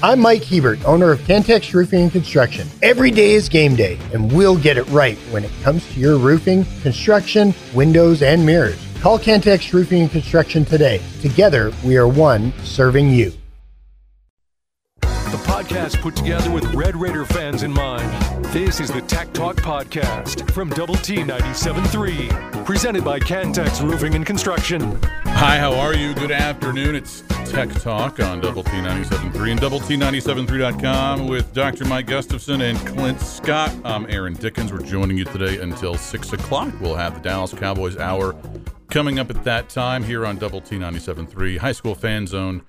I'm Mike Hebert, owner of Cantex Roofing and Construction. Every day is game day, and we'll get it right when it comes to your roofing, construction, windows, and mirrors. Call Cantex Roofing and Construction today. Together, we are one serving you. Podcast put together with Red Raider fans in mind. This is the Tech Talk Podcast from Double T 97.3, presented by Cantex Roofing and Construction. Hi, how are you? Good afternoon. It's Tech Talk on Double T 97.3 and Double T97.3.com with Dr. Mike Gustafson and Clint Scott. I'm Aaron Dickens. We're joining you today until 6 o'clock. We'll have the Dallas Cowboys Hour coming up at that time here on Double T 97.3, High School Fan Zone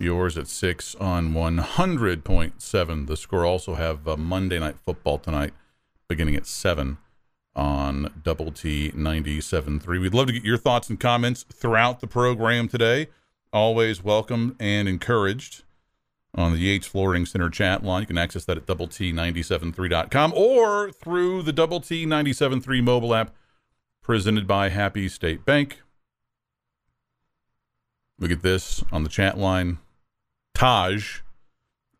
yours at 6 on 100.7. The score also have uh, Monday Night Football tonight, beginning at 7 on Double T 97.3. We'd love to get your thoughts and comments throughout the program today. Always welcome and encouraged on the Yates Flooring Center chat line. You can access that at double T973.com or through the Double T 97.3 mobile app presented by Happy State Bank. Look at this on the chat line. Tahj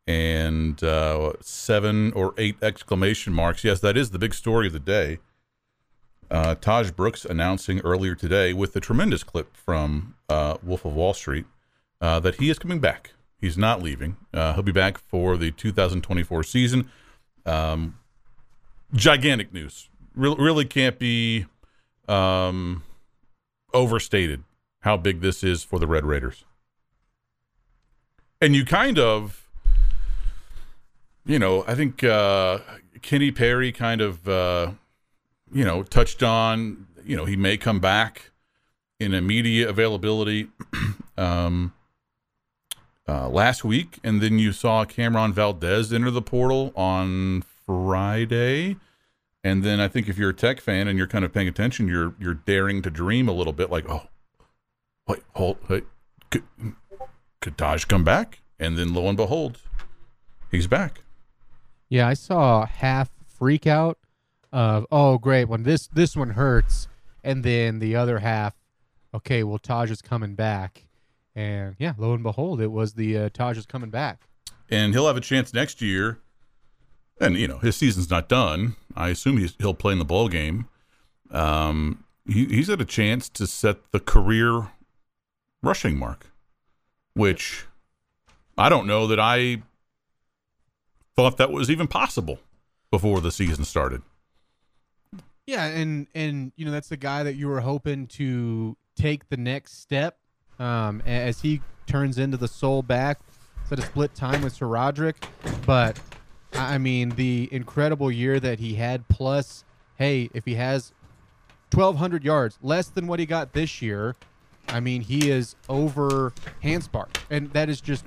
and uh, seven or eight exclamation marks. Yes, that is the big story of the day. Uh, Tahj Brooks announcing earlier today with the tremendous clip from uh, Wolf of Wall Street uh, that he is coming back. He's not leaving. Uh, he'll be back for the 2024 season. Um, gigantic news. Re- really can't be um, overstated how big this is for the Red Raiders and you kind of you know i think uh kenny perry kind of uh you know touched on you know he may come back in immediate availability um uh, last week. And then you saw cameron valdez enter the portal on friday. And then i think if you're a tech fan and you're kind of paying attention you're you're daring to dream a little bit like oh wait hold wait could Tahj come back? And then lo and behold, he's back. Yeah, I saw half freak out of oh great when this this one hurts, and then the other half, okay, well Tahj is coming back, and yeah, lo and behold, it was the uh, Tahj is coming back, and he'll have a chance next year. And you know his season's not done. I assume he's, he'll play in the bowl game. Um, he, he's had a chance to set the career rushing mark, which I don't know that I thought that was even possible before the season started. Yeah, and and you know that's the guy that you were hoping to take the next step um, as he turns into the sole back instead of split time with SaRodorick, But I mean, the incredible year that he had, plus, hey, if he has 1,200 yards, less than what he got this year, I mean, he is over Hanspard, and that is just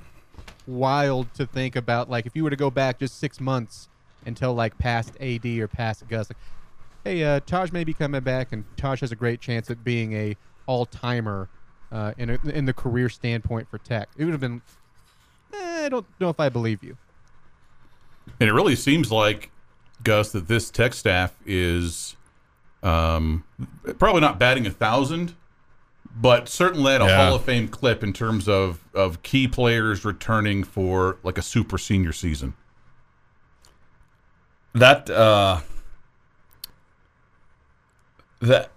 wild to think about. Like, if you were to go back just six months until like past AD or past Gus, like, hey, uh, Tahj may be coming back, and Tahj has a great chance at being a all timer uh, in a, in the career standpoint for Tech. It would have been. Eh, I don't know if I believe you. And it really seems like Gus that this Tech staff is um, probably not batting a thousand, but certainly at a yeah. Hall of Fame clip in terms of of key players returning for like a super senior season. That uh, that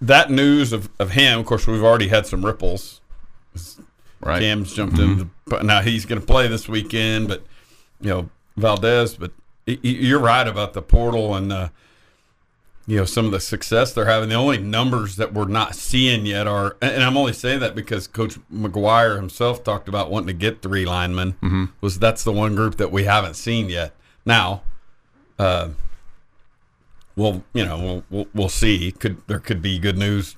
that news of, of him, of course, we've already had some ripples. Right, Cam's jumped mm-hmm. in. The, now he's going to play this weekend, but you know Valdez. But you're right about the portal and. Uh, you know some of the success they're having. The only numbers that we're not seeing yet are, and I'm only saying that because Coach McGuire himself talked about wanting to get three linemen. Mm-hmm. Was that's the one group that we haven't seen yet. Now, uh, well, you know, we'll, we'll, we'll see. Could there could be good news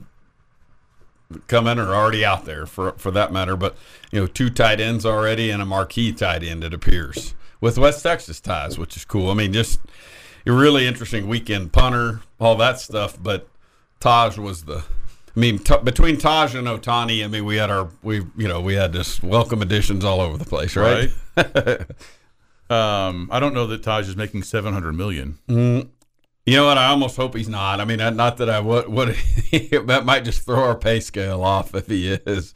coming or already out there for for that matter. But you know, two tight ends already and a marquee tight end. It appears with West Texas ties, which is cool. I mean, just really interesting weekend punter, all that stuff. But Tahj was the, I mean, t- between Tahj and Ohtani, I mean, we had our, we, you know, we had just welcome additions all over the place, right? right. um, I don't know that Tahj is making seven hundred million. Mm, you know what? I almost hope he's not. I mean, not that I would. Would that might just throw our pay scale off if he is.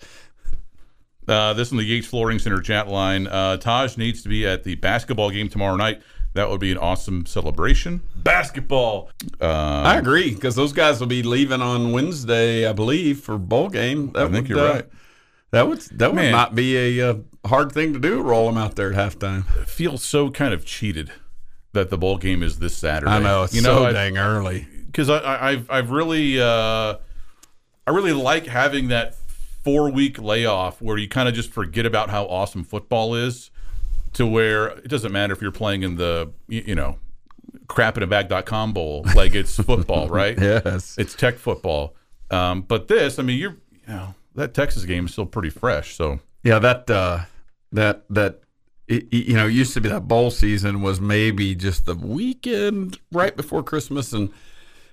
Uh, this in the Yates Flooring Center chat line. Uh, Taj needs to be at the basketball game tomorrow night. That would be an awesome celebration. Basketball. Uh, I agree because those guys will be leaving on Wednesday, I believe, for bowl game. That I think would, you're uh, right. That would that would Man. not be a uh, hard thing to do. Roll them out there at halftime. It feels so kind of cheated that the bowl game is this Saturday. I know it's you know, so I, dang early because I, have I've really uh, I really like having that four week layoff where you kind of just forget about how awesome football is to where it doesn't matter if you're playing in the you, you know crapinabag.com bowl like it's football right? Yes. It's tech football. Um, but this i mean you're you know that texas game is still pretty fresh so. Yeah that uh, that that it, you know, it used to be that bowl season was maybe just the weekend right before Christmas, and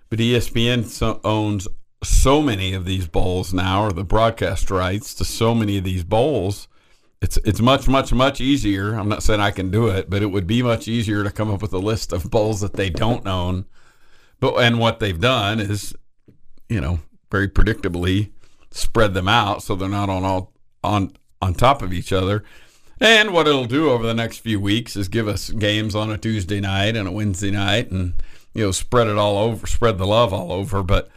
but ESPN so, owns so many of these bowls now, or the broadcast rights to so many of these bowls. It's it's much much much easier. I'm not saying I can do it, but it would be much easier to come up with a list of bulls that they don't own. But and what they've done is, you know, very predictably spread them out so they're not on all on on top of each other. And what it'll do over the next few weeks is give us games on a Tuesday night and a Wednesday night, and you know, spread it all over, spread the love all over. But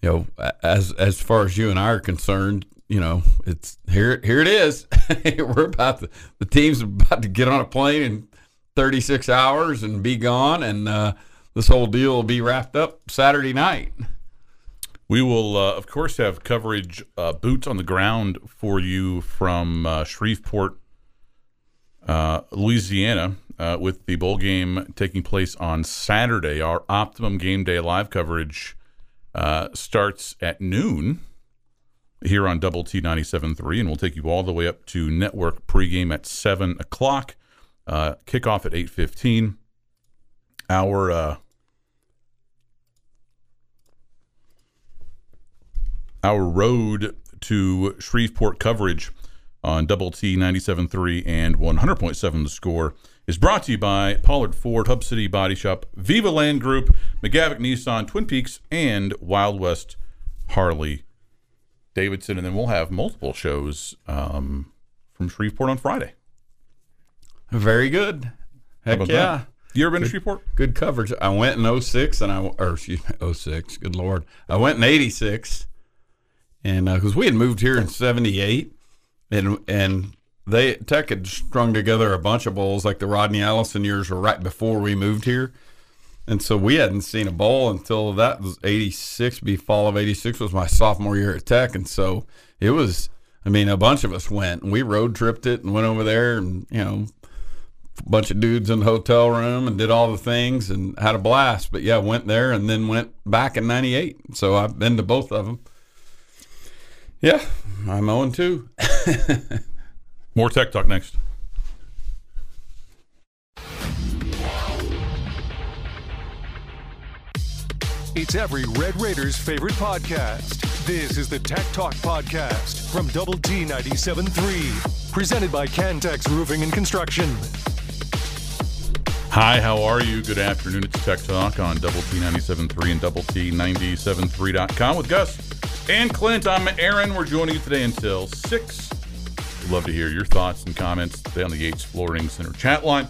you know, as as far as you and I are concerned, you know, it's here. Here it is. We're about to, the team's about to get on a plane in 36 hours and be gone, and uh, this whole deal will be wrapped up Saturday night. We will, uh, of course, have coverage, uh, boots on the ground for you from uh, Shreveport, uh, Louisiana, uh, with the bowl game taking place on Saturday. Our Optimum Game Day live coverage uh, starts at noon here on Double T 97.3, and we'll take you all the way up to network pregame at 7 o'clock. Uh, kickoff at 8.15. Our uh, our road to Shreveport coverage on Double T 97.3 and 100.7 the score is brought to you by Pollard Ford, Hub City Body Shop, Viva Land Group, McGavock Nissan, Twin Peaks, and Wild West Harley Davidson. And then we'll have multiple shows um, from Shreveport on Friday. Very good. Heck yeah. That? You ever been good, to Shreveport? Good coverage. I went in 06 and I, or excuse me, 06. Good Lord. I went in 86 and because uh, we had moved here in 78 and, and they Tech had strung together a bunch of bowls like the Rodney Allison years were right before we moved here. And so we hadn't seen a bowl until that was 86, be fall of 86 was my sophomore year at Tech. And so it was, I mean, a bunch of us went and we road tripped it and went over there and, you know, a bunch of dudes in the hotel room and did all the things and had a blast. But yeah, went there and then went back in 98. So I've been to both of them. Yeah, I'm oh owing too. More tech talk next. It's every Red Raiders favorite podcast. This is the Tech Talk Podcast from Double T 97.3, presented by Cantex Roofing and Construction. Hi, how are you? Good afternoon. It's Tech Talk on Double T 97.3 and Double T 97.3.com with Gus and Clint. I'm Aaron. We're joining you today until 6 love to hear your thoughts and comments today on the Yates Flooring Center chat line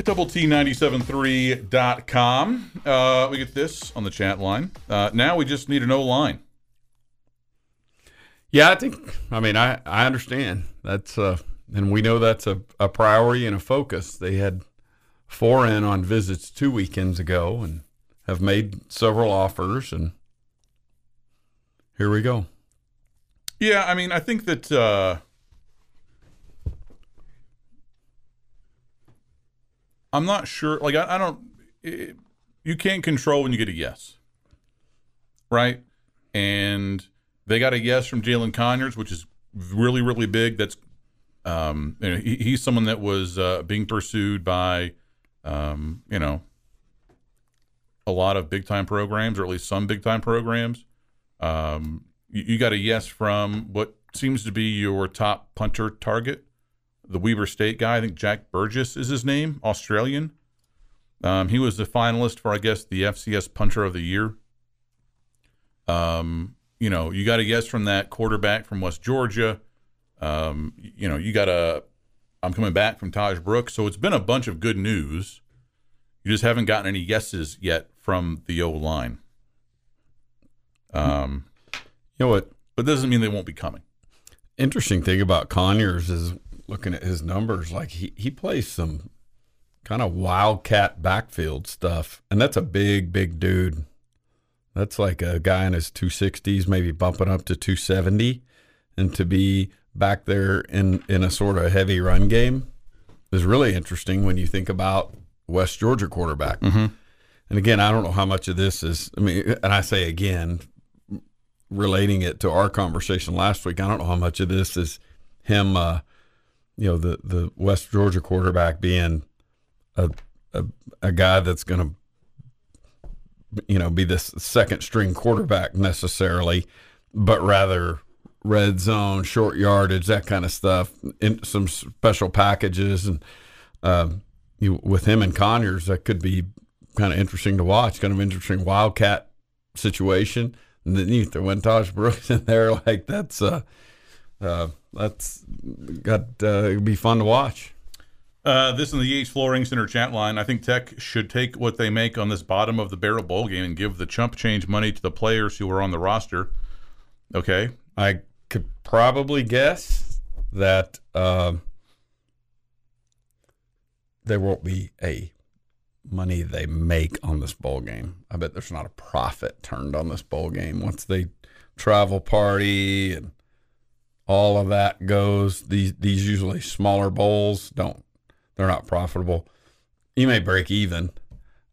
at double T973.com. Uh, we get this on the chat line. Uh, now we just need an O line. Yeah, I think, I mean, I, I understand. That's, uh, and we know that's a, a priority and a focus. They had four in on visits two weekends ago and have made several offers, and here we go. Yeah, I mean, I think that uh, I'm not sure. Like, I, I don't. It, you can't control when you get a yes, right? And they got a yes from Jalen Conyers, which is really, really big. That's um, you know, he, he's someone that was uh, being pursued by, um, you know, a lot of big time programs, or at least some big time programs. Um, you, you got a yes from what seems to be your top punter target the Weber State guy. I think Jack Burgess is his name, Australian. Um, he was the finalist for, I guess, the FCS Punter of the Year. Um, you know, you got a yes from that quarterback from West Georgia. Um, you know, you got a. I'm coming back from Tahj Brooks, so it's been a bunch of good news. You just haven't gotten any yeses yet from the O line. Um, You know what? but doesn't mean they won't be coming. Interesting thing about Conyers is looking at his numbers. Like he he plays some kind of wildcat backfield stuff, and that's a big big dude. That's like a guy in his two sixties, maybe bumping up to two seventy, and to be back there in in a sort of heavy run game is really interesting when you think about West Georgia quarterback. And again, I don't know how much of this is. I mean, and I say again, relating it to our conversation last week, I don't know how much of this is him, uh, you know, the the West Georgia quarterback being a a, a guy that's going to, you know, be this second string quarterback necessarily, but rather red zone, short yardage, that kind of stuff, in some special packages, and um, you with him and Conyers, that could be kind of interesting to watch. Kind of interesting wildcat situation. And then you throw Tahj Brooks in there, like that's uh, uh that's got uh, be fun to watch. Uh, this in the Yates Flooring Center chat line. I think Tech should take what they make on this bottom of the barrel bowl game and give the chump change money to the players who are on the roster. Okay. I could probably guess that um, there won't be a money they make on this bowl game. I bet there's not a profit turned on this bowl game once they travel party and all of that goes. These these usually smaller bowls don't they're not profitable. You may break even.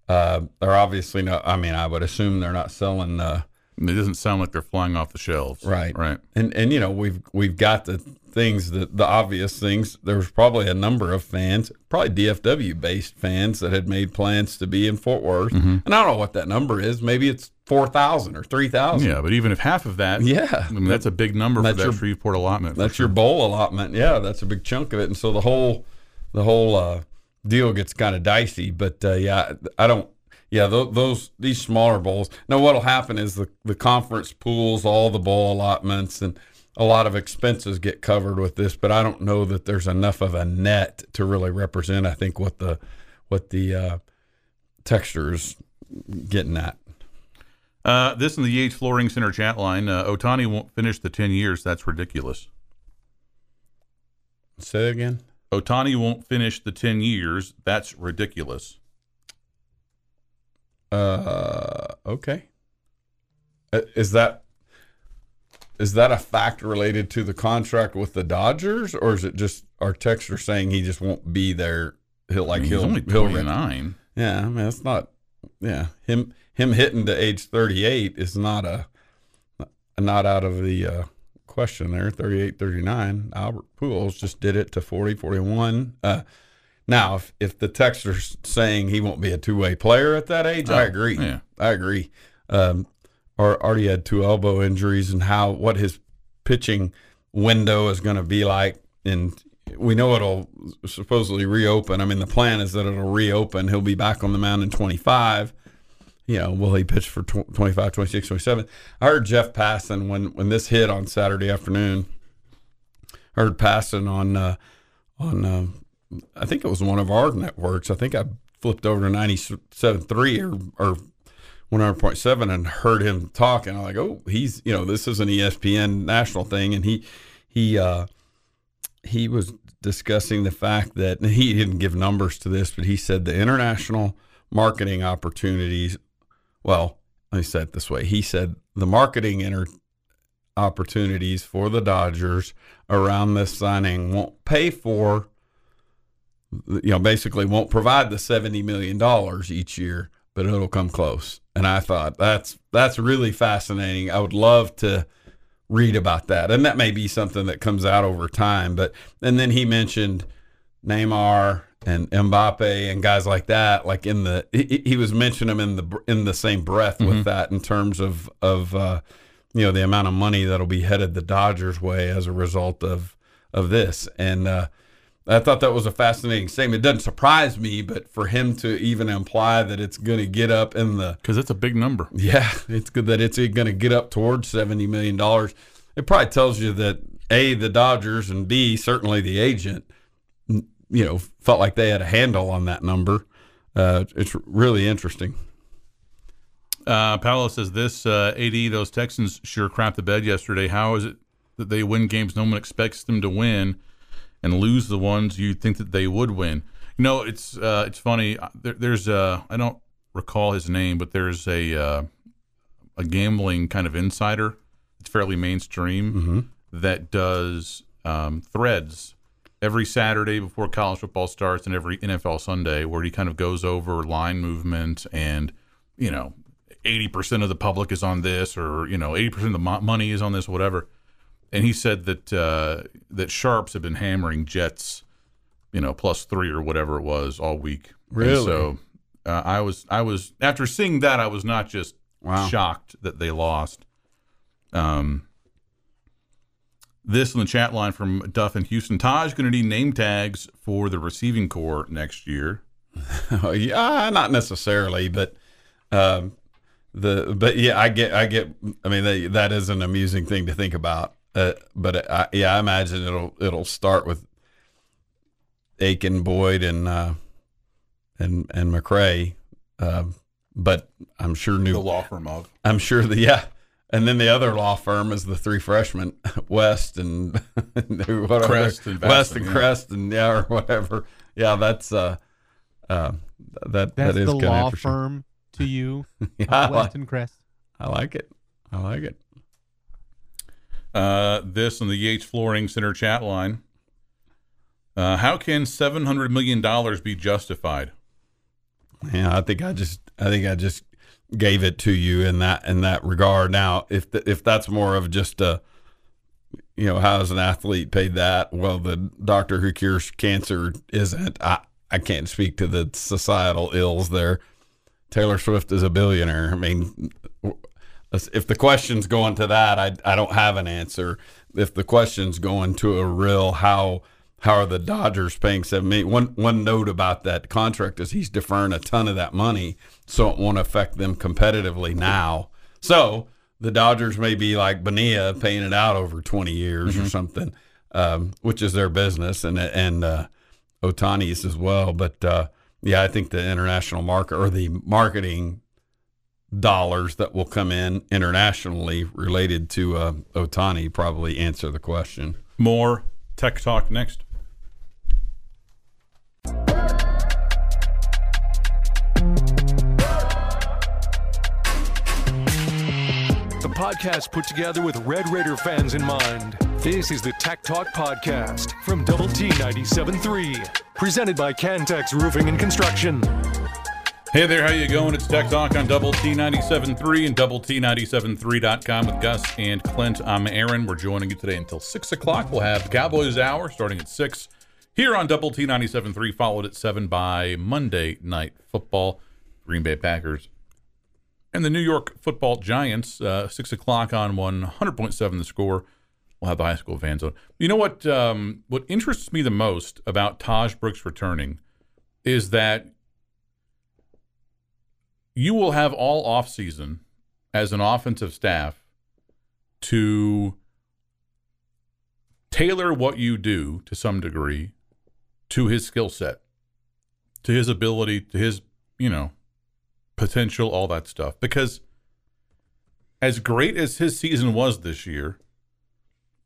Uh, they're obviously not. I mean, I would assume they're not selling. Uh, It doesn't sound like they're flying off the shelves. Right. Right. and and you know we've we've got the things that the obvious things there's probably a number of fans probably dfw based fans that had made plans to be in fort worth Mm-hmm. and i don't know what that number is maybe it's 4000 or 3000 Yeah, but even if half of that, Yeah. I mean that's a big number for That's that your- Shreveport allotment. that's sure. your bowl allotment yeah that's a big chunk of it and so the whole the whole uh deal gets kind of dicey but uh yeah i don't yeah th- those these smaller bowls now what'll happen is the the conference pools all the bowl allotments and a lot of expenses get covered with this but i don't know that there's enough of a net to really represent i think what the what the uh texture is getting at Uh, this in the Yates Flooring Center chat line. Uh, Ohtani won't finish the ten years. That's ridiculous. say it again Ohtani won't finish the ten years. That's ridiculous. Uh, okay. Uh, Is that is that a fact related to the contract with the Dodgers, or is it just our texter saying he just won't be there? He'll I like mean, he'll he's only twenty nine. yeah. I mean, it's not. Yeah, him him hitting to age thirty eight is not a not out of the uh, question there. 38, 39. Albert Pujols just did it to 40, 41. Uh, now, if, if the texter's saying he won't be a two way player at that age, I Oh, agree. yeah. I agree. Um, or already had two elbow injuries and how what his pitching window is going to be like. And we know it'll supposedly reopen. I mean, the plan is that it'll reopen. He'll be back on the mound in 25. You know, will he pitch for tw- 25, 26, 27? I heard Jeff Passan when when this hit on Saturday afternoon. I Heard Passan on uh, on uh, I think it was one of our networks. I think I flipped over to 97.3 or or 100.7 and heard him talk and I'm like, "Oh, he's, you know, this is an ESPN national thing and he he uh he was discussing the fact that he didn't give numbers to this, but he said the international marketing opportunities well, let me say it this way. He said the marketing inter- opportunities for the Dodgers around this signing won't pay for you know, basically won't provide the seventy million dollars each year, but it'll come close. And I thought that's that's really fascinating. I would love to read about that, and that may be something that comes out over time. But and then he mentioned Neymar and Mbappe and guys like that. Like in the he, he was mentioning them in the in the same breath with that in terms of of uh, you know the amount of money that'll be headed the Dodgers way as a result of of this and. uh I thought that was a fascinating statement. It doesn't surprise me, but for him to even imply that it's going to get up in the Because it's a big number. yeah, it's good that it's going to get up towards seventy million dollars. It probably tells you that a the Dodgers and B certainly the agent, you know, felt like they had a handle on that number. Uh, it's really interesting. Uh, Paolo says this uh, AD those Texans sure crapped the bed yesterday. How is it that they win games no one expects them to win, and lose the ones you think that they would win? You know, it's uh, it's funny. There, there's uh, I don't recall his name, but there's a uh, a gambling kind of insider. It's fairly mainstream Mm-hmm. that does um, threads every Saturday before college football starts and every NFL Sunday, where he kind of goes over line movement and you know, eighty percent of the public is on this, or you know, eighty percent of the mo- money is on this, whatever. And he said that uh, that sharps have been hammering Jets, you know, plus three or whatever it was all week. And Really? so uh, I was I was after seeing that I was not just Wow. shocked that they lost. Um, this in the chat line from Duff in Houston. Tahj going to need name tags for the receiving core next year. Oh, yeah, not necessarily, but um, the but yeah, I get I get. I mean, they, that is an amusing thing to think about. Uh, but I, yeah, I imagine it'll it'll start with Eakin, Boyd, and uh, and and McCray. Um, but I'm sure new the law firm of. I'm sure the yeah, and then the other law firm is the three freshmen, West and whatever, Crest and West and yeah. Crest and yeah or whatever. Yeah, that's uh, uh, that That's that is the law firm to you, Yeah, I like, Weston Crest. I like it. I like it. Uh, this on the Yates Flooring Center chat line. Uh, how can seven hundred million dollars be justified? Yeah, I think I just I think I just gave it to you in that in that regard. Now, if the, if that's more of just a you know, how is an athlete paid that? Well, the doctor who cures cancer isn't. I I can't speak to the societal ills there. Taylor Swift is a billionaire. I mean, if the question's going to that, I I don't have an answer. If the question's going to a real how how are the Dodgers paying seven million? One one note about that contract is he's deferring a ton of that money, so it won't affect them competitively now. So the Dodgers may be like Bonilla paying it out over twenty years or something, um, which is their business, and and uh, Ohtani's as well. But uh, yeah, I think the international market or the marketing dollars that will come in internationally related to uh, Ohtani probably answer the question. More tech talk next. The podcast put together with Red Raider fans in mind. This is the Tech Talk Podcast from Double T 97.3, presented by Cantex Roofing and Construction. Hey there, how you going? It's Tech Talk on Double T 97.3 and Double T 97.3.com with Gus and Clint. I'm Aaron. We're joining you today until 6 o'clock. We'll have Cowboys Hour starting at 6 here on Double T 97.3, followed at 7 by Monday Night Football, Green Bay Packers, and the New York Football Giants, uh, 6 o'clock on 100.7 the score. We'll have the high school fans on. You know what? Um, what interests me the most about Tahj Brooks returning is that you will have all off season as an offensive staff to tailor what you do to some degree to his skill set, to his ability, to his, you know, potential, all that stuff. Because as great as his season was this year,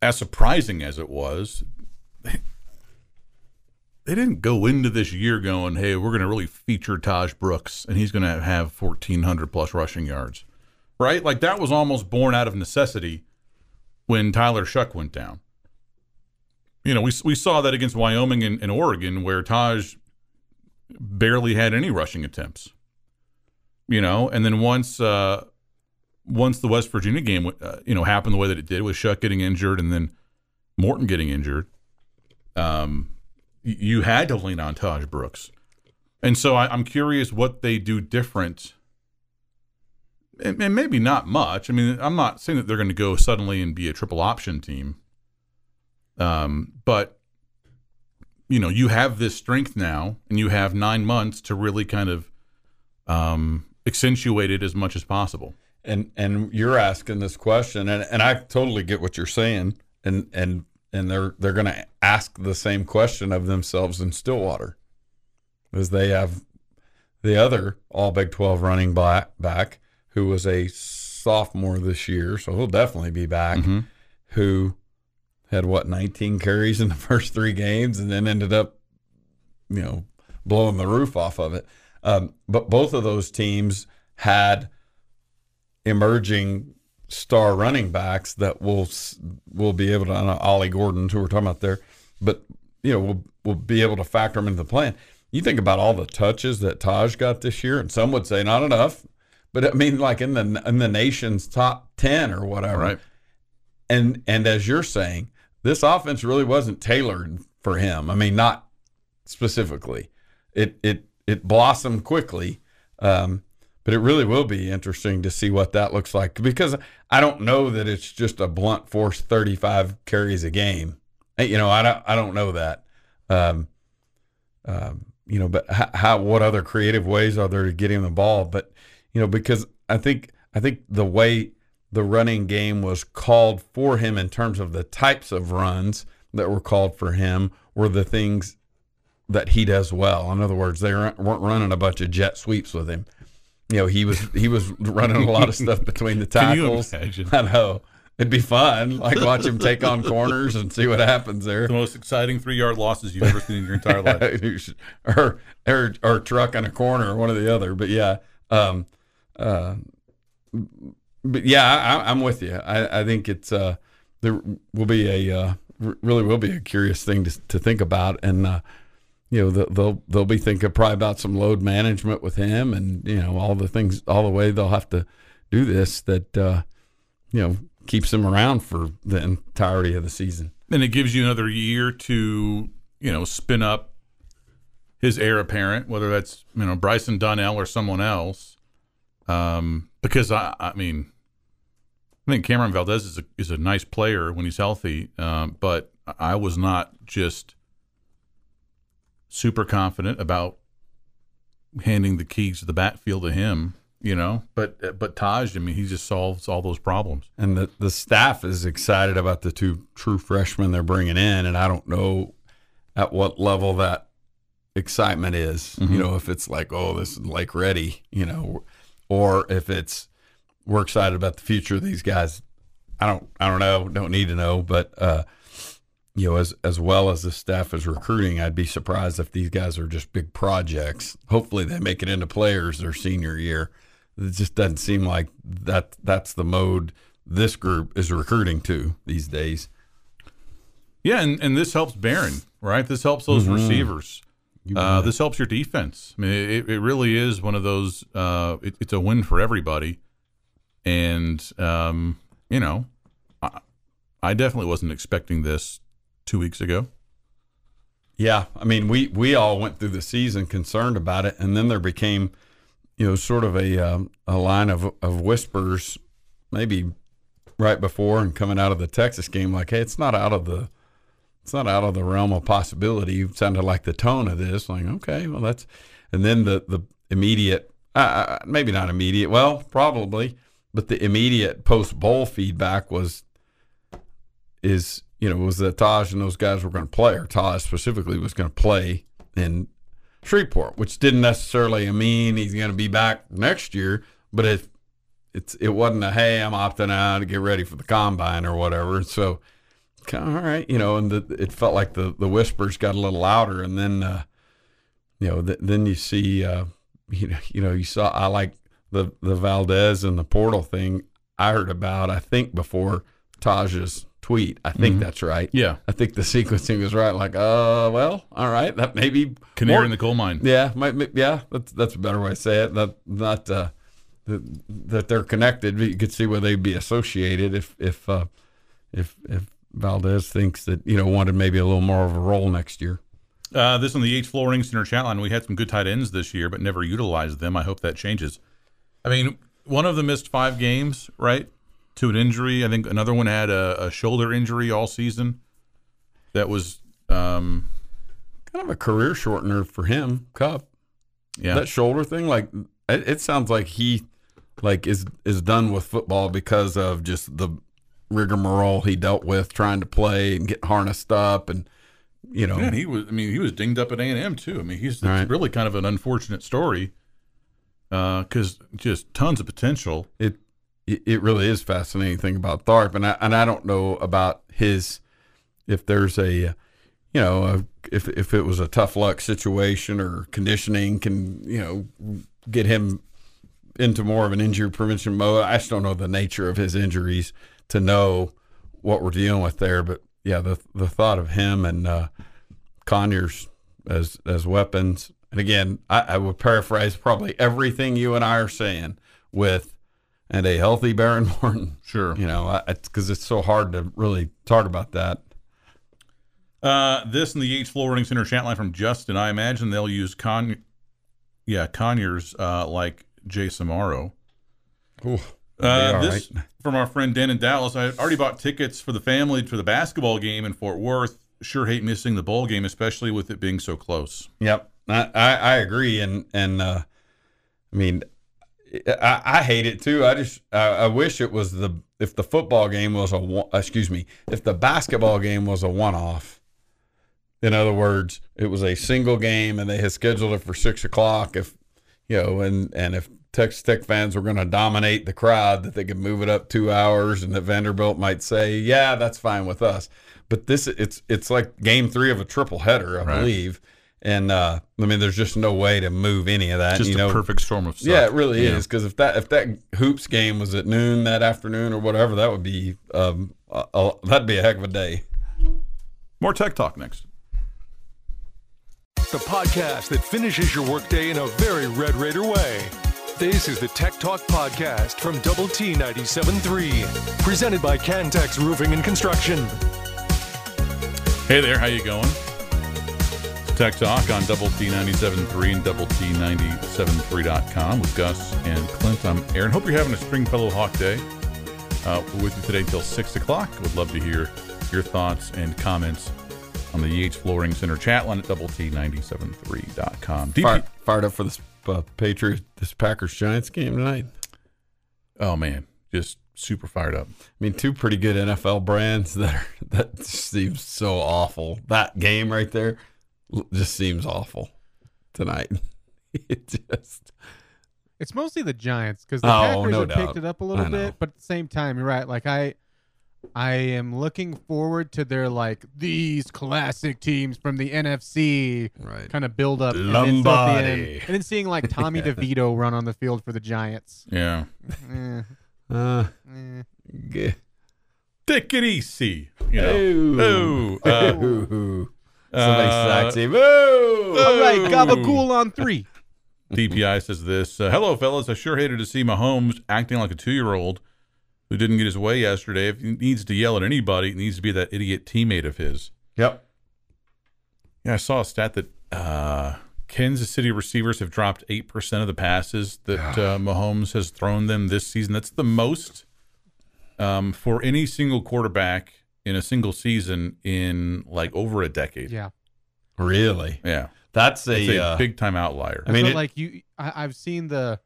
as surprising as it was, they didn't go into this year going, "Hey, we're going to really feature Tahj Brooks, and he's going to have 1,400 plus rushing yards," right? Like that was almost born out of necessity when Tyler Shough went down. You know, we we saw that against Wyoming and, and Oregon, where Tahj barely had any rushing attempts. You know, and then once uh, once the West Virginia game, uh, you know, happened the way that it did, with Shough getting injured and then Morton getting injured, um, you had to lean on Tahj Brooks. And so I, I'm curious what they do different. And, and maybe not much. I mean, I'm not saying that they're going to go suddenly and be a triple option team. Um, but you know, you have this strength now, and you have nine months to really kind of um, accentuate it as much as possible. And and you're asking this question, and, and I totally get what you're saying, and and and they're they're going to ask the same question of themselves in Stillwater, as they have the other All Big Twelve running back, back who was a sophomore this year, so he'll definitely be back. Mm-hmm. Who had what 19 carries in the first three games, and then ended up, you know, blowing the roof off of it. Um, but both of those teams had emerging star running backs that will will be able to. I know Ollie Gordon, who we're talking about there, but you know, will will be able to factor them into the plan. You think about all the touches that Tahj got this year, and some would say not enough, but I mean, like in the in the nation's top ten or whatever. Right. And and as you're saying, this offense really wasn't tailored for him. I mean, not specifically. It it it blossomed quickly. Um, but it really will be interesting to see what that looks like because I don't know that it's just a blunt force 35 carries a game. You know, I don't I don't know that. Um, um, you know, but how, how what other creative ways are there to get him the ball? But you know, because I think I think the way the running game was called for him in terms of the types of runs that were called for him were the things that he does well. In other words, they weren't running a bunch of jet sweeps with him you know, he was he was running a lot of stuff between the tackles. I know. It'd be fun, like watch him take on corners and see what happens there. The most exciting three yard losses you've ever seen in your entire life, or or or truck in a corner, or one or the other. But yeah, um, uh, but yeah, I, am with you. I, I think it's uh, there will be a uh, really will be a curious thing to to think about, and uh, you know they'll they'll be thinking probably about some load management with him and you know all the things all the way they'll have to do this that uh, you know keeps him around for the entirety of the season. And it gives you another year to you know spin up his heir apparent whether that's you know Bryson Donnell or someone else. Um, because I I mean I think Cameron Valdez is a, is a nice player when he's healthy um, but I was not just super confident about handing the keys to the backfield to him, you know. But but Tahj, I mean, he just solves all those problems. And the the staff is excited about the two true freshmen they're bringing in, and I don't know at what level that excitement is. Mm-hmm. You know, if it's like, oh, this is like ready, you know, or if it's we're excited about the future of these guys. I don't I don't know, don't need to know, but uh you know, as as well as the staff is recruiting, I'd be surprised if these guys are just big projects. Hopefully, they make it into players their senior year. It just doesn't seem like that. That's the mode this group is recruiting to these days. Yeah, and, and this helps Behren, right? This helps those mm-hmm. receivers. Uh, this helps your defense. I mean, it, it really is one of those. Uh, it, it's a win for everybody, and um, you know, I, I definitely wasn't expecting this two weeks ago. Yeah, I mean, we we all went through the season concerned about it, and then there became, you know, sort of a um, a line of of whispers, maybe right before and coming out of the Texas game, like, hey, it's not out of the it's not out of the realm of possibility. It sounded like the tone of this, like, okay, well, that's, and then the the immediate, uh maybe not immediate, well, probably, but the immediate post bowl feedback was, is you know, was that Tahj and those guys were going to play, or Tahj specifically was going to play in Shreveport, which didn't necessarily mean he's going to be back next year, but it it's it wasn't a hey, I'm opting out to get ready for the combine or whatever. So, all right, you know, and the, it felt like the the whispers got a little louder, and then uh, you know, th- then you see, uh, you know, you know, you saw I like the the Valdez and the portal thing. I heard about, I think, before Tahj's tweet. I think mm-hmm. that's right. Yeah. I think the sequencing is right. Like, uh, well, all right, that maybe canary more, in the coal mine. Yeah, might, yeah, that's that's a better way to say it. That not uh, that, that they're connected. But you could see where they'd be associated if if uh, if if Valdez thinks that you know wanted maybe a little more of a role next year. Uh, this on the H Flooring Center chat line. We had some good tight ends this year, but never utilized them. I hope that changes. I mean, one of them missed five games, right? To an injury. I think another one had a, a shoulder injury all season. That was um, kind of a career shortener for him. Cupp, yeah, that shoulder thing. Like it, it sounds like he like is is done with football because of just the rigmarole he dealt with trying to play and get harnessed up and you know and he was. I mean, he was dinged up at A and M too. I mean, he's Right. really kind of an unfortunate story because just tons of potential. it it really is fascinating thing about Tharp, and I and I don't know about his if there's a you know a, if if it was a tough luck situation or conditioning can you know get him into more of an injury prevention mode. I just don't know the nature of his injuries to know what we're dealing with there. But yeah, the the thought of him and uh, Conyers as as weapons, and again, I, I would paraphrase probably everything you and I are saying with and a healthy Behren Morton. Sure. You know, because it's so hard to really talk about that. Uh, this and the Yates Flooring Center chat line from Justin. I imagine they'll use Con, yeah, Conyers uh, like Jay Samaro. Ooh, Uh, this from our friend Dan in Dallas. I already bought tickets for the family for the basketball game in Fort Worth. Sure hate missing the bowl game, especially with it being so close. Yep, I, I, I agree, and and uh, I mean, I, I hate it too. I just I, I wish it was the if the football game was a excuse me if the basketball game was a one off. In other words, it was a single game, and they had scheduled it for six o'clock. If you know, and and if Texas Tech fans were going to dominate the crowd, that they could move it up two hours, and that Vanderbilt might say, "Yeah, that's fine with us." But this, it's it's like game three of a triple header, I Right. believe. And uh, I mean, there's just no way to move any of that. Just you a know, perfect storm of stuff. yeah, it really Yeah. is. Because if that if that hoops game was at noon that afternoon or whatever, that would be um, a, a, that'd be a heck of a day. More tech talk next. The podcast that finishes your workday in a very Red Raider way. This is the Tech Talk Podcast from Double T 97.3, presented by Cantex Roofing and Construction. Hey there, how you going? Tech Talk on Double T 97.3 and Double T 97.3.com with Gus and Clint. I'm Aaron. Hope you're having a Stringfellow Hawk Day. Uh, we're with you today until 6 o'clock. Would love to hear your thoughts and comments on the Yates Flooring Center chat line at Double T 97.3.com. DP- Fired, fired up for this uh, Patriots, this Packers Giants game tonight. oh, man. Just super fired up. I mean, two pretty good NFL brands that are, that seems so awful. That game right there just seems awful tonight. it just It's mostly the Giants because the Oh, Packers no have doubt. picked it up a little bit, but at the same time, you're right. Like I, I am looking forward to their like these classic teams from the NFC Right. kind of build up, and then, the and then seeing like Tommy DeVito run on the field for the Giants. Yeah. Eh, uh, eh. g- Take it easy. You know. Ooh. Oh, uh, Ooh. Somebody uh, sexy. Woo! All right, Ooh. Gabagool on three. DPI says this. Uh, Hello, fellas. I sure hated to see Mahomes acting like a two-year-old who didn't get his way yesterday. If he needs to yell at anybody, it needs to be that idiot teammate of his. Yep. Yeah, I saw a stat that uh, Kansas City receivers have dropped eight percent of the passes that uh, Mahomes has thrown them this season. That's the most um, for any single quarterback in a single season in like over a decade. Yeah, Really? Yeah, That's a, a uh, big time outlier. I mean, but it- like you, I, I've seen the.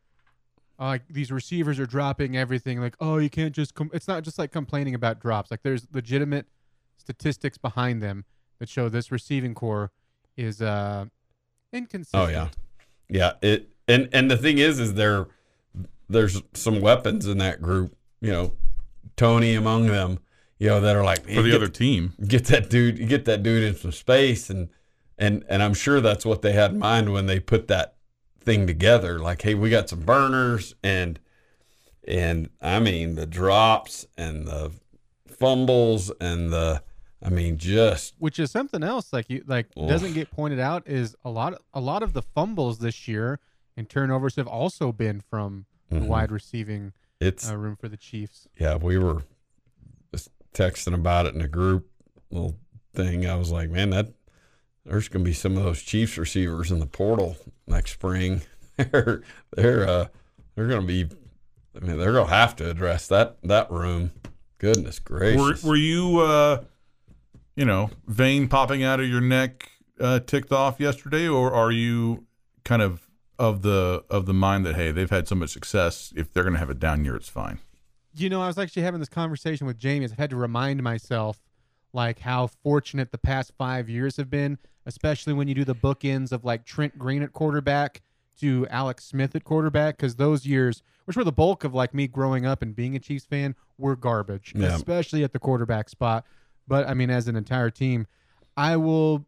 Uh, like these receivers are dropping everything. Like, oh, you can't just. Com-. It's not just like complaining about drops. Like, there's legitimate statistics behind them that show this receiving core is uh inconsistent. Oh yeah, yeah. It and and the thing is, is there there's some weapons in that group. You know, Toney among them. You know that are like for the get, other team. get that dude, get that dude in some space, and and and I'm sure that's what they had in mind when they put that thing together. Like, hey, we got some burners, and and I mean the drops and the fumbles and the, I mean just which is something else like you like Oof. doesn't get pointed out is a lot of, a lot of the fumbles this year and turnovers have also been from the Mhm. wide receiving it's uh, room for the Chiefs. yeah, we were just texting about it in a group little thing. I was like, man, that there's going to be some of those Chiefs receivers in the portal next spring. they're they're uh, they're going to be. I mean, they're going to have to address that that room. Goodness Were, gracious! were you, uh, you know, vein popping out of your neck uh, ticked off yesterday, or are you kind of of the of the mind that hey, they've had so much success, if they're going to have a down year, it's fine. You know, I was actually having this conversation with Jamie. I've had to remind myself, like, how fortunate the past five years have been, especially when you do the bookends of like Trent Green at quarterback to Alex Smith at quarterback, because those years, which were the bulk of like me growing up and being a Chiefs fan, were garbage, Yeah. especially at the quarterback spot. But I mean, as an entire team, I will,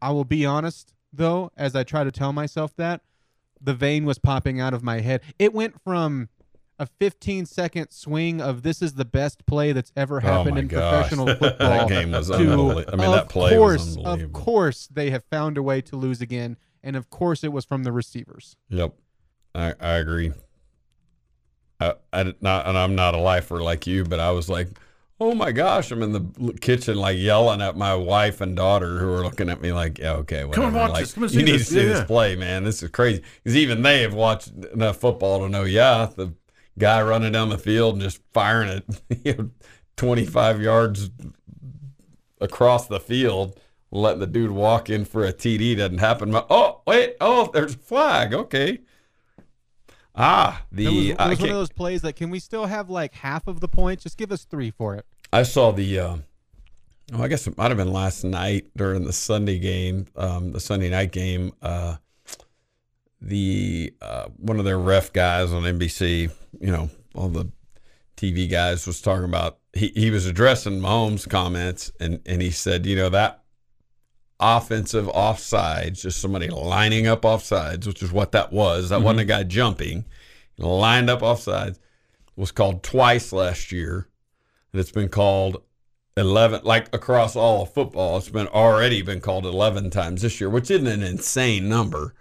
I will be honest though, as I try to tell myself that the vein was popping out of my head. It went from a 15 second swing of this is the best play that's ever oh happened Oh my in gosh. professional football. That game was to, unbelievable. I mean, of that play course, was Of unbelievable. course, they have found a way to lose again, and of course, it was from the receivers. Yep, I, I agree. I, I not, and I'm not a lifer like you, but I was like, oh my gosh, I'm in the kitchen like yelling at my wife and daughter who are looking at me like, yeah, okay, whatever. Come and watch like, this. Come you see need this. to see Yeah. this play, man. This is crazy because even they have watched enough football to know, yeah, the guy running down the field and just firing it, you know, 25 yards across the field, letting the dude walk in for a TD doesn't happen. Oh, wait, oh, there's a flag. Okay. Ah, It the was, it was one of those plays that can we still have like half of the points? Just give us three for it. I saw the. Uh, oh, I guess it might have been last night during the Sunday game, um, the Sunday night game. Uh, the uh, one of their ref guys on NBC, you know, all the TV guys was talking about. He he was addressing Mahomes' comments, and and he said, you know that offensive offsides, just somebody lining up offsides, which is what that was. That wasn't a guy jumping, lined up offsides. Was called twice last year and it's been called 11 like across all of football it's been already been called 11 times this year which isn't an insane number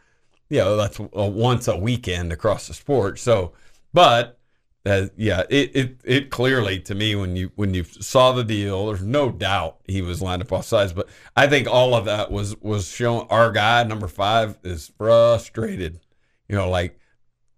you know that's a, once a weekend across the sport so but uh, yeah it, it it clearly to me when you when you saw the deal there's no doubt he was lined up off sides but i think all of that was was showing our guy number five is frustrated you know like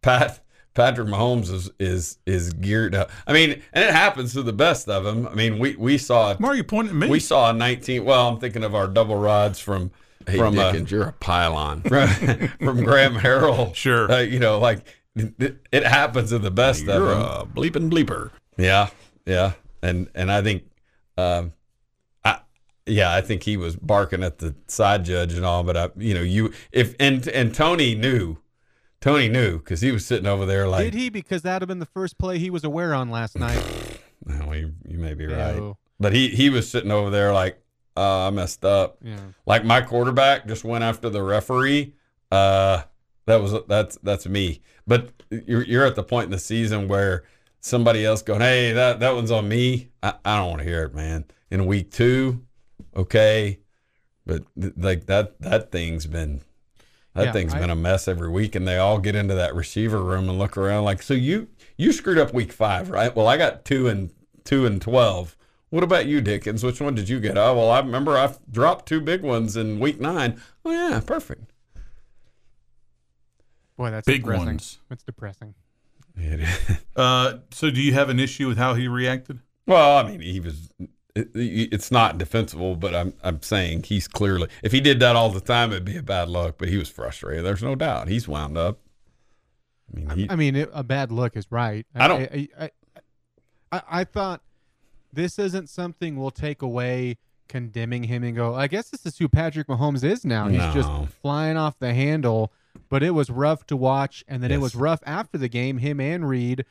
pat Patrick Mahomes is is is geared up. I mean, and it happens to the best of them. I mean, we we saw Why are you pointing at me? we saw a 19. Well, I'm thinking of our double rods from Hey, from uh, Dickens, you're a pylon. from, from Graham Harrell. Sure. Uh, you know, like it, it happens to the best of You're them. a bleeping bleeper. Yeah, yeah, and and I think, um, I yeah, I think he was barking at the side judge and all, but I, you know, you if and and Toney knew, Toney knew because he was sitting over there like, Did he? Because that'd have been the first play he was aware on last night. well, you, you may be right, Ew. but he he was sitting over there like, uh, I messed up. Yeah. Like my quarterback just went after the referee. Uh, that was that's that's me. But you're you're at the point in the season where somebody else going, hey, that that one's on me. I, I don't want to hear it, man. In week two, okay, but th- like that that thing's been that Yeah, thing's I- been a mess every week, and they all get into that receiver room and look around like, so you you screwed up week five, right? Well, I got two and two and twelve. What about you, Dickens? Which one did you get? Oh, well, I remember I dropped two big ones in week nine. Oh yeah, perfect. Boy, that's Big depressing. ones. That's depressing. It is. Uh, so do you have an issue with how he reacted? Well, I mean, he was. It, it's not defensible, but I'm I'm saying he's clearly. If he did that all the time, it'd be a bad look. But he was frustrated. There's no doubt. He's wound up. I mean, he, I mean, it, a bad look is right. I don't- I, I, I, I thought this isn't something we'll take away condemning him and go. I guess this is who Patrick Mahomes is now. He's just flying off the handle. But it was rough to watch, and then it was rough after the game. Him and Reid,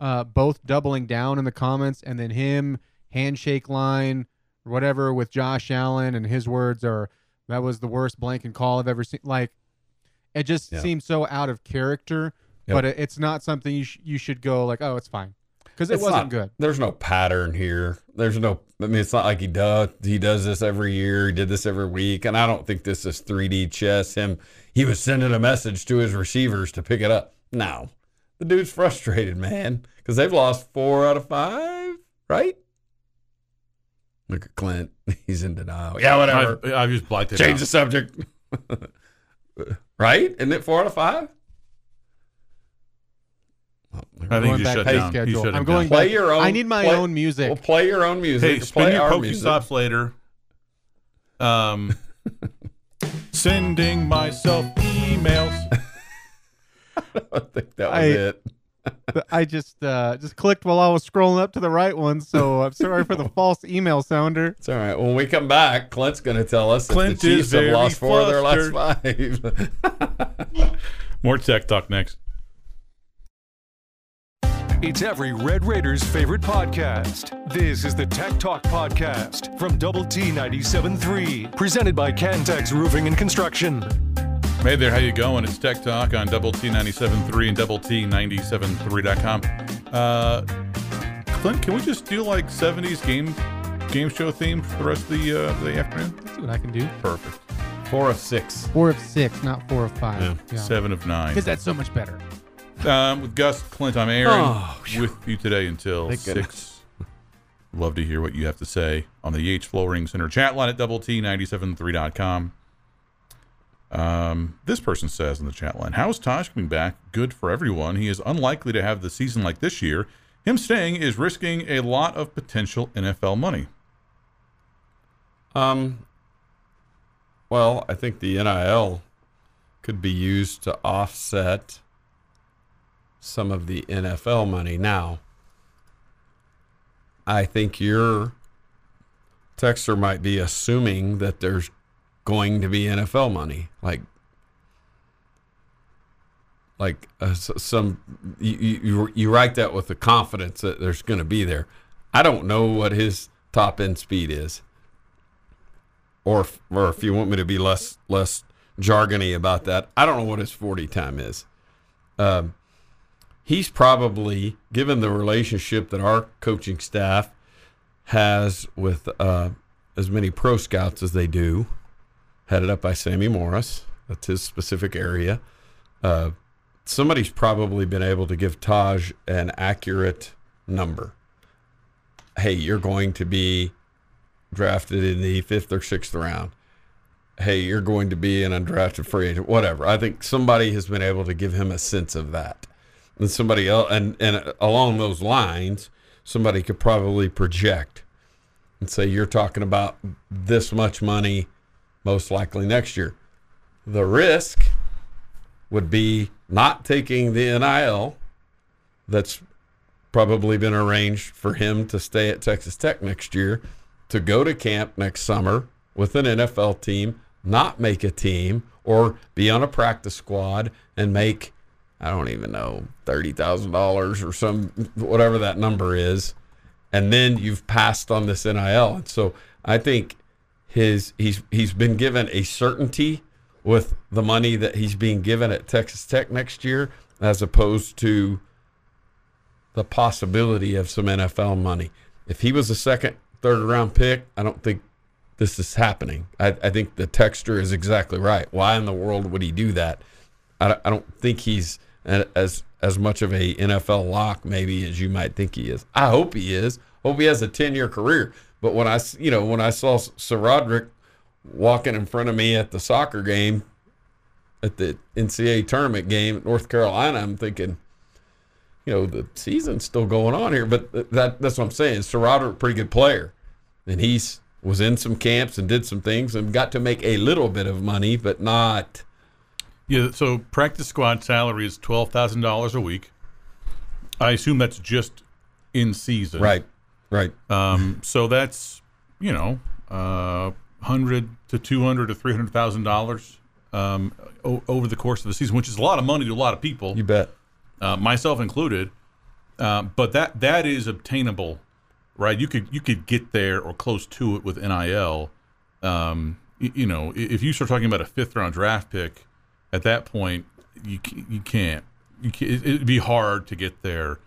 uh, both doubling down in the comments, and then him handshake line, whatever, with Josh Allen, and his words are that was the worst blanket call I've ever seen. Like, it just Yeah. seems so out of character. Yep. But it, it's not something you sh- you should go like, oh, it's fine, because it It's wasn't not- good. There's no pattern here. There's no. I mean, it's not like he does. He does this every year. He did this every week, and I don't think this is 3D chess. Him, he was sending a message to his receivers to pick it up. No, the dude's frustrated, man, because they've lost four out of five. Right? Look at Clint. He's in denial. Yeah, whatever. I've, I've just blacked it Change out. the subject. right? Isn't it four out of five? I think Going you just back shut to the down. You shut I'm going down. Play your own. I need my play- own music. Well, play your own music. Hey, play spin your our music. stops later. Um, sending myself emails. I think that was I- it. I just uh, just clicked while I was scrolling up to the right one, so I'm sorry for the false email sounder. It's all right. When we come back, Clint's going to tell us Clint if the Chiefs have very lost four of their last five. More tech talk next. It's every Red Raiders favorite podcast. This is the Tech Talk Podcast from Double T 97.3, presented by Cantex Roofing and Construction. Hey there, how you going? It's Tech Talk on Double T 97.3 and Double T 97.3.com. Uh, Clint, can we just do like 70s game game show theme for the rest of the uh, the afternoon? Let's see what I can do. Perfect. Four of six. Four of six, not four of five. Yeah. Yeah. Seven of nine. Because that's so much better. Um, with Gus, Clint, I'm Aaron Oh, with you today until six. goodness. Love to hear what you have to say on the Yates Flooring Center chat line at double T 973.com. Um, this person says in the chat line, How is Tahj coming back? Good for everyone. He is unlikely to have the season like this year. Him staying is risking a lot of potential NFL money. Um. Well, I think the NIL could be used to offset some of the NFL money. Now, I think your texter might be assuming that there's going to be NFL money, like like uh, some you, you you write that with the confidence that there's going to be there. I don't know what his top end speed is or if, or if you want me to be less less jargony about that, I don't know what his forty time is. Um, he's probably given the relationship that our coaching staff has with uh, as many pro scouts as they do, headed up by Sammy Morris. That's his specific area. Uh, somebody's probably been able to give Tahj an accurate number. Hey, you're going to be drafted in the fifth or sixth round. Hey, you're going to be an undrafted free agent, whatever. I think somebody has been able to give him a sense of that. And somebody else, and, and along those lines, somebody could probably project and say, you're talking about this much money most likely next year. The risk would be not taking the NIL that's probably been arranged for him to stay at Texas Tech next year, to go to camp next summer with an NFL team, not make a team, or be on a practice squad and make, I don't even know, $30,000 or some, whatever that number is. And then you've passed on this NIL. And so I think his he's he's been given a certainty with the money that he's being given at Texas Tech next year, as opposed to the possibility of some NFL money. If he was a second, third round pick, I don't think this is happening. I, I think the texture is exactly right. Why in the world would he do that? I, I don't think he's as as much of a NFL lock maybe as you might think he is. I hope he is. Hope he has a ten year career. But when I you know when I saw SaRodorick walking in front of me at the soccer game, at the NCAA tournament game at North Carolina, I'm thinking, you know, the season's still going on here. But that that's what I'm saying. SaRodorick, pretty good player, and he's was in some camps and did some things and got to make a little bit of money, but not. Yeah, so practice squad salary is twelve thousand dollars a week. I assume that's just in season, Right, right. Um, so that's you know, uh, hundred to two hundred to three hundred thousand dollars um, o- over the course of the season, which is a lot of money to a lot of people, You bet. uh, myself included. Uh, but that that is obtainable, right? You could you could get there or close to it with NIL. Um, you know, if you start talking about a fifth round draft pick, at that point you you can't. You can, it, it'd be hard to get there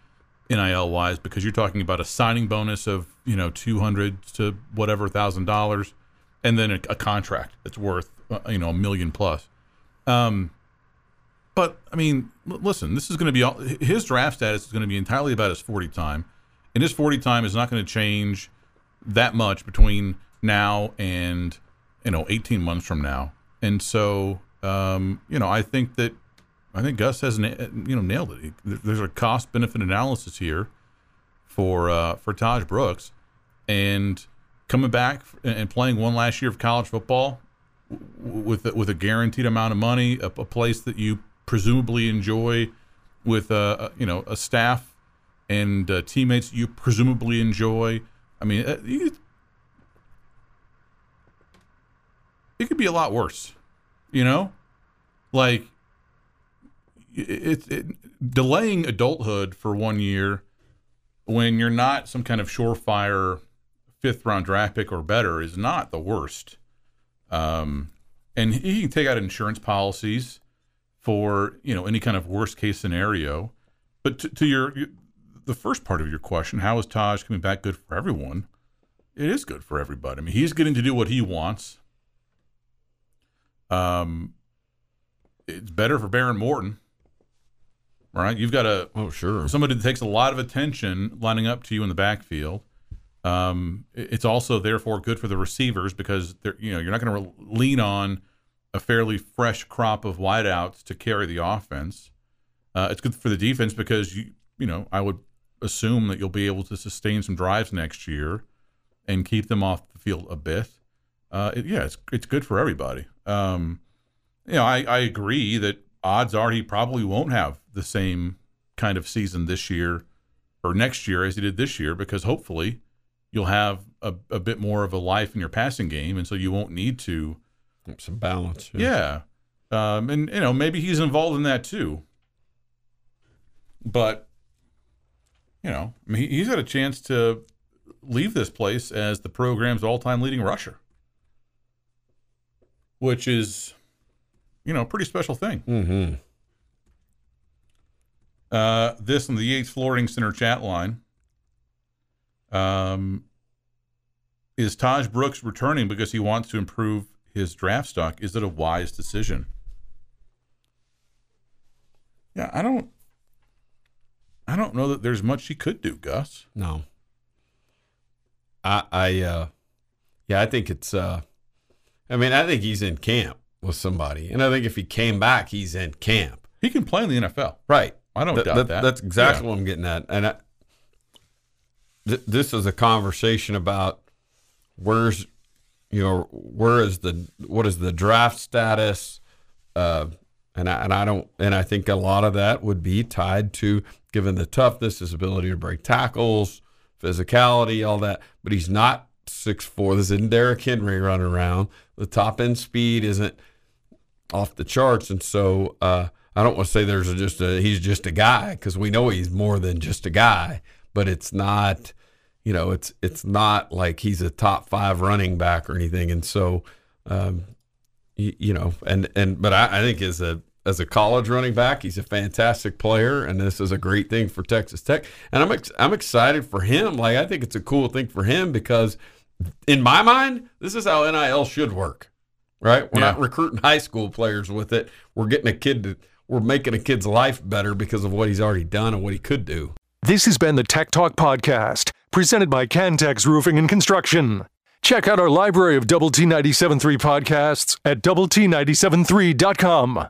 NIL wise because you're talking about a signing bonus of you know two hundred to whatever thousand dollars, and then a, a contract that's worth uh, you know a million plus. Um, but I mean, listen, this is going to be all, his draft status is going to be entirely about his 40 time, and his 40 time is not going to change that much between now and you know 18 months from now. And so, um, you know, I think that I think Gus has you know nailed it. There's a cost benefit analysis here for uh, for Tahj Brooks, and coming back and playing one last year of college football with a, with a guaranteed amount of money, a, a place that you presumably enjoy with a, you know a staff and uh, teammates you presumably enjoy. I mean, uh, you, it could be a lot worse, you know, like it, it, delaying adulthood for one year when you're not some kind of surefire fifth round draft pick or better is not the worst. Um, and he can take out insurance policies for you know any kind of worst case scenario. But to, to your, your the first part of your question, how is Tahj coming back good for everyone? It is good for everybody. I mean, he's getting to do what he wants. Um, it's better for Behren Morton, right? You've got a oh sure somebody that takes a lot of attention lining up to you in the backfield. Um, it's also therefore good for the receivers because they're you know you're not going to lean on a fairly fresh crop of wideouts to carry the offense. Uh, it's good for the defense because you you know I would assume that you'll be able to sustain some drives next year and keep them off the field a bit. Uh, it, yeah, it's it's good for everybody. Um, you know, I, I agree that odds are he probably won't have the same kind of season this year or next year as he did this year because hopefully you'll have a, a bit more of a life in your passing game and so you won't need to some balance. Yeah. yeah. Um, and you know, maybe he's involved in that too. But you know, I mean, he's got a chance to leave this place as the program's all-time leading rusher which is, you know, a pretty special thing. Mm-hmm. Uh, this on the Yates Flooring Center chat line. Um, is Tahj Brooks returning because he wants to improve his draft stock? Is it a wise decision? Yeah, I don't. I don't know that there's much he could do, Gus. No. I, I, uh, yeah, I think it's, uh, I mean, I think he's in camp with somebody, and I think if he came back, he's in camp. He can play in the NFL, right? I don't Th- doubt that, that. That's exactly yeah. what I'm getting at, and I, th- this is a conversation about where's, you know, where is the what is the draft status, uh, and I, and I don't, and I think a lot of that would be tied to given the toughness, his ability to break tackles, physicality, all that. But he's not six four. This isn't Derrick Henry running around. The top end speed isn't off the charts, and so uh, I don't want to say there's a, just a he's just a guy because we know he's more than just a guy, but it's not. You know, it's it's not like he's a top five running back or anything, and so um, you, you, know, and and but I, I think as a as a college running back. He's a fantastic player, and this is a great thing for Texas Tech. And I'm ex- I'm excited for him. Like I think it's a cool thing for him because in my mind, this is how NIL should work, right? We're yeah. not recruiting high school players with it. We're getting a kid to, we're making a kid's life better because of what he's already done and what he could do. This has been the Tech Talk Podcast, presented by Cantex Roofing and Construction. Check out our library of Double T 97.3 podcasts at Double T 97.3.com.